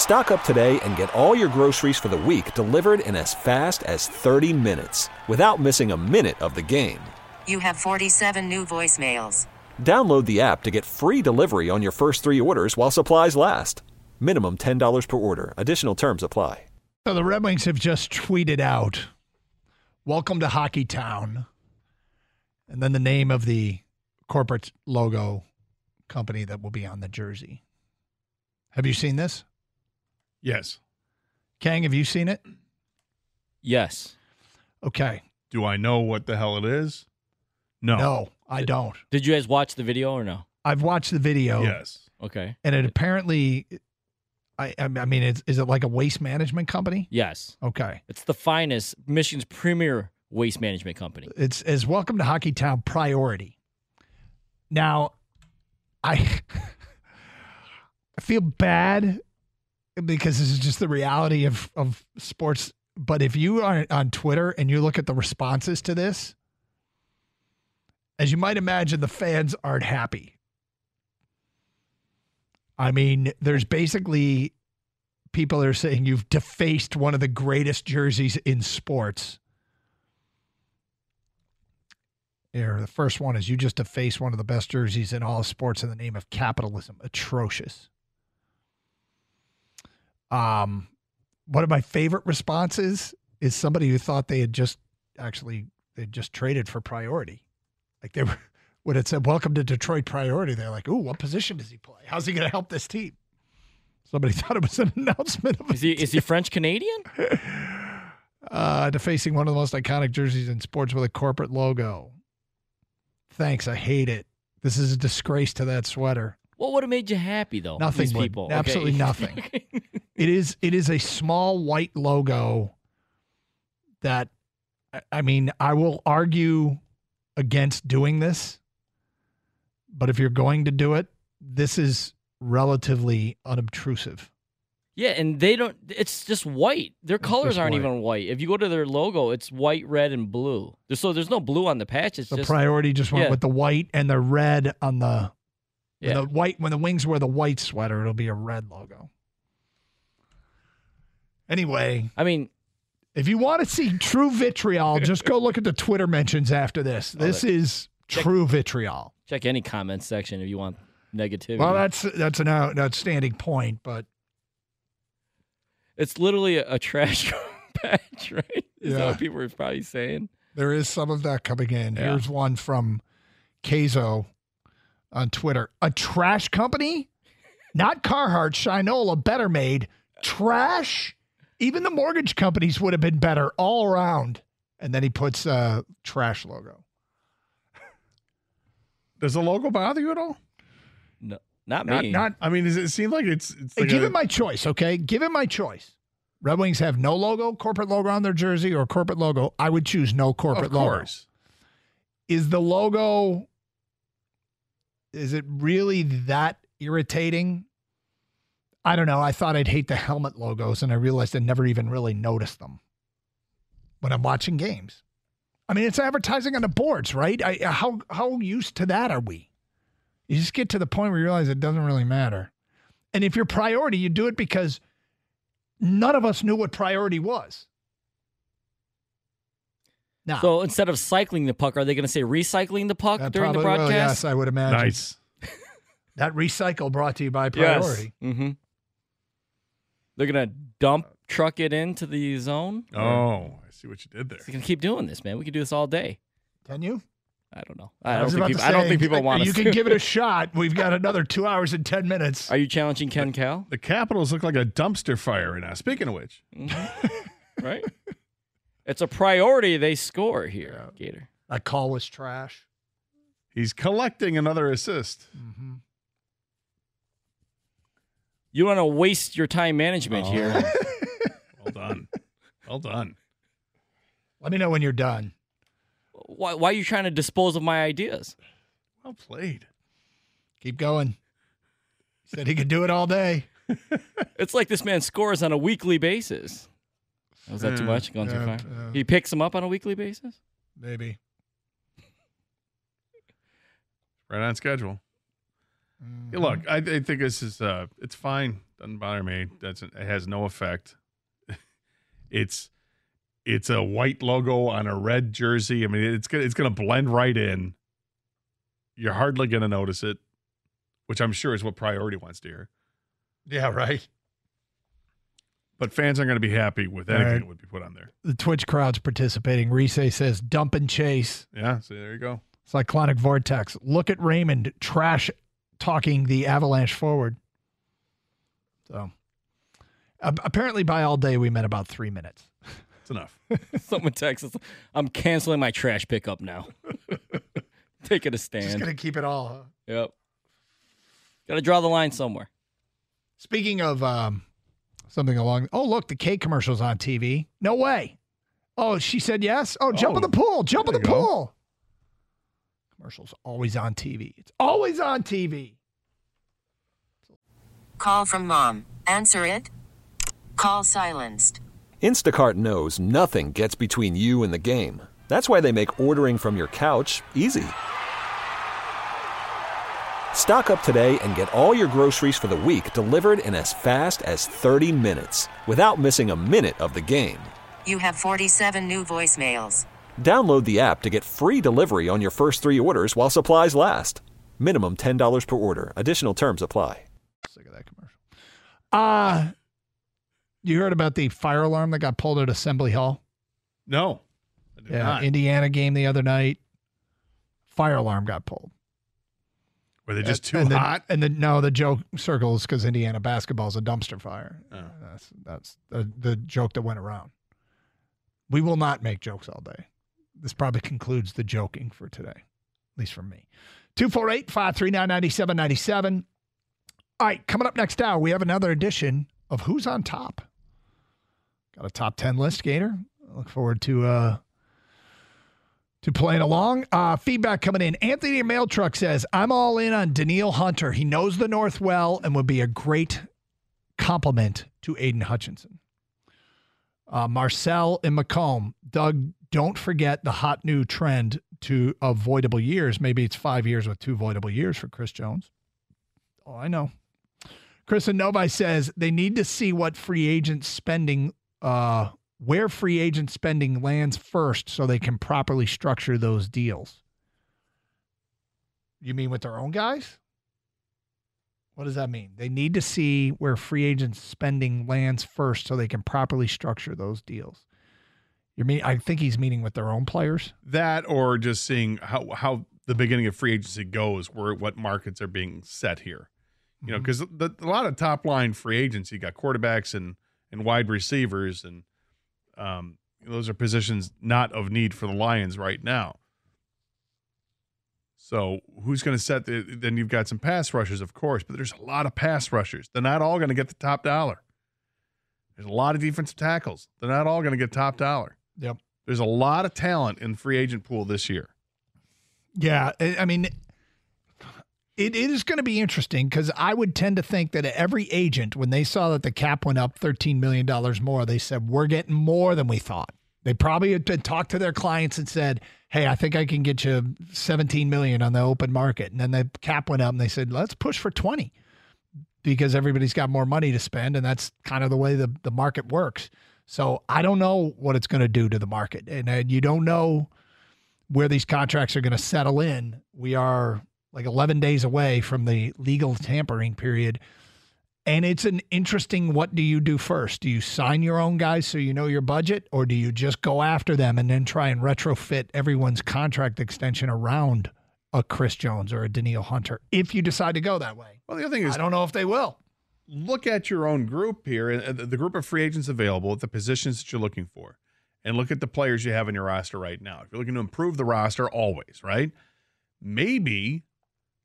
Stock up today and get all your groceries for the week delivered in as fast as 30 minutes without missing a minute of the game. You have 47 new voicemails. Download the app to get free delivery on your first three orders while supplies last. Minimum $10 per order. Additional terms apply. So the Red Wings have just tweeted out, Welcome to Hockey Town. And then the name of the corporate logo company that will be on the jersey. Have you seen this? Yes. Kang, have you seen it? Yes. Okay. Do I know what the hell it is? No. No, I don't. Did you guys watch the video or no? I've watched the video. Yes. Okay. And it apparently, I, I mean, it's, is it like a waste management company? Yes. Okay. It's the finest, Michigan's premier waste management company. It's as Welcome to Hockey Town priority. Now, I I feel bad because this is just the reality of of sports. But if you are on Twitter and you look at the responses to this, as you might imagine, the fans aren't happy. I mean, there's basically people are saying you've defaced one of the greatest jerseys in sports. Here, the first one is you just defaced one of the best jerseys in all sports in the name of capitalism. Atrocious. Um, one of my favorite responses is somebody who thought they had just actually they just traded for priority. Like they were when it said "Welcome to Detroit Priority," they're like, "Ooh, what position does he play? How's he going to help this team?" Somebody thought it was an announcement of Is he is he French Canadian? uh, defacing one of the most iconic jerseys in sports with a corporate logo. Thanks, I hate it. This is a disgrace to that sweater. What would have made you happy though? Nothing would. people. Okay. Absolutely nothing. It is it is a small white logo that I- mean, I will argue against doing this. But if you're going to do it, this is relatively unobtrusive. yeah, and they don't. It's just white. Their colors aren't white. even white. If you go to their logo, it's white, red, and blue. So there's no blue on the patch. It's The just priority just went yeah. with the white and the red on the yeah. the white when the wings wear the white sweater, it'll be a red logo. Anyway, I mean, if you want to see true vitriol, just go look at the Twitter mentions after this. This is true vitriol. check any comment section if you want negativity. Well, that's that's an outstanding point, but it's literally a, a trash patch, right? Is that Yeah. what people are probably saying? there is some of that coming in. Yeah. Here's one from Kazo on Twitter. A trash company? Not Carhartt, Shinola, Better Made. Trash? Even the mortgage companies would have been better all around. And then he puts a trash logo. Does the logo bother you at all? No, not Not, me. not I mean, does it seem like it's, it's like give a- it my choice, okay? Give it my choice. Red Wings have no logo, corporate logo on their jersey, or corporate logo. I would choose no corporate of logo. Is the logo is it really that irritating? I don't know. I thought I'd hate the helmet logos, and I realized I never even really noticed them when I'm watching games. I mean, it's advertising on the boards, right? I, how how used to that are we? You just get to the point where you realize it doesn't really matter. And if your priority, you do it because none of us knew what priority was. Now, So instead of cycling the puck, are they going to say recycling the puck that during the probably will, broadcast? yes, I would imagine. Nice. That recycle brought to you by Priority. Mm-hmm. They're going to dump truck it into the zone. Oh, I see what you did there. They can keep doing this, man. We could do this all day. Can you? I don't know. I don't think people. to I don't think people want You us. can give it a shot. We've got another two hours and ten minutes. Are you challenging Ken Cal? The Capitals look like a dumpster fire right now. Speaking of which, right? It's a priority. They score here, Gator. That call was trash. he's collecting another assist. Mm-hmm. You don't want to waste your time management Oh. here. Well done. Well done. Let me know when you're done. why, why are you trying to dispose of my ideas? Well played. Keep going. Said he could do it all day. It's like this man scores on a weekly basis. Oh, Was that too much? Going too yeah, far? yeah. He picks them up on a weekly basis? Maybe. Right on schedule. Mm-hmm. Look, I, I think this is uh, it's fine. Doesn't bother me. Doesn't it has no effect. it's it's a white logo on a red jersey. I mean, it's gonna it's gonna blend right in. You're hardly gonna notice it, which I'm sure is what Priority wants to hear. Yeah, right. But fans aren't gonna be happy with anything right. that would be put on there. The Twitch crowd's participating. Reese says, dump and chase. Yeah. So there you go. Cyclonic vortex. Look at Raymond trash talking the avalanche forward. So a- apparently by all day we meant about three minutes. It's enough. Someone texts us, I'm canceling my trash pickup now. Taking a stand. Just stand. gonna keep it all. Huh? Yep. Got to draw the line somewhere. Speaking of um, something along, oh look, the cake commercial's on TV. No way. Oh, she said yes. Oh, jump in Oh, the pool. Jump in the you go. pool. Commercials always on TV. It's always on TV. Call from mom. Answer it. Call silenced. Instacart knows nothing gets between you and the game. That's why they make ordering from your couch easy. Stock up today and get all your groceries for the week delivered in as fast as 30 minutes without missing a minute of the game. You have 47 new voicemails. Download the app to get free delivery on your first three orders while supplies last. Minimum $10 per order. Additional terms apply. Sick of that commercial. Uh you heard about the fire alarm that got pulled at Assembly Hall? No. I did Yeah, not. Indiana game the other night. Fire alarm got pulled. Were they just too and the- hot? and the no, the joke circles because Indiana basketball is a dumpster fire. Oh. That's that's the, the joke that went around. We will not make jokes all day. This probably concludes the joking for today, at least from me. 248 539 9797. All right, coming up next hour, we have another edition of Who's on Top. Got a top 10 list, Gator. I look forward to uh to playing along. Uh, feedback coming in. Anthony Mail Truck says, I'm all in on Danielle Hunter. He knows the North well and would be a great compliment to Aidan Hutchinson. Uh, Marcel and Macomb. Doug, don't forget the hot new trend to avoidable years. Maybe it's five years with two voidable years for Chris Jones. Oh, I know. Chris and Novi says they need to see what free agent spending, uh, where free agent spending lands first so they can properly structure those deals. You mean with their own guys? What does that mean? They need to see where free agent spending lands first so they can properly structure those deals. You mean I think he's meeting with their own players? That or just seeing how how the beginning of free agency goes, where what markets are being set here. You know, because the a lot of top line free agency got quarterbacks and and wide receivers, and um, those are positions not of need for the Lions right now. So who's going to set the? Then you've got some pass rushers, of course, but there's a lot of pass rushers. They're not all going to get the top dollar. There's a lot of defensive tackles. They're not all going to get top dollar. Yep. There's a lot of talent in the free agent pool this year. Yeah, I mean, it, it is going to be interesting because I would tend to think that every agent, when they saw that the cap went up $13 million more, they said, We're getting more than we thought. They probably had talked to their clients and said, Hey, I think I can get you 17 million on the open market. And then the cap went up and they said, Let's push for 20 because everybody's got more money to spend. And that's kind of the way the, the market works. So I don't know what it's going to do to the market. And uh, you don't know where these contracts are going to settle in. We are like 11 days away from the legal tampering period. And it's an interesting what do you do first? Do you sign your own guys so you know your budget, or do you just go after them and then try and retrofit everyone's contract extension around a Chris Jones or a Danielle Hunter if you decide to go that way? Well, the other thing is, I don't know if they will. Look at your own group here, and the group of free agents available, at the positions that you're looking for, and look at the players you have in your roster right now. If you're looking to improve the roster, always right. Maybe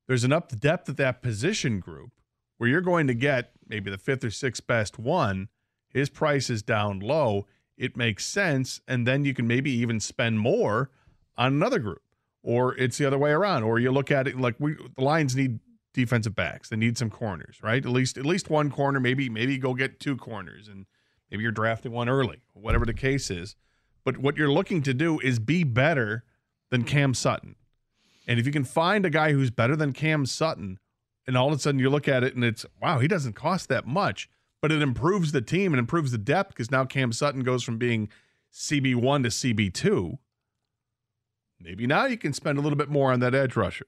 there's enough depth at that position group where you're going to get maybe the fifth or sixth best one. His price is down low. It makes sense, and then you can maybe even spend more on another group, or it's the other way around, or you look at it like we the Lions need defensive backs, they need some corners, right? At least at least one corner, maybe maybe go get two corners, and maybe you're drafting one early, whatever the case is. But what you're looking to do is be better than Cam Sutton, and if you can find a guy who's better than Cam Sutton, and all of a sudden you look at it and it's wow, he doesn't cost that much, but it improves the team and improves the depth because now Cam Sutton goes from being CB1 to CB2 maybe now you can spend a little bit more on that edge rusher.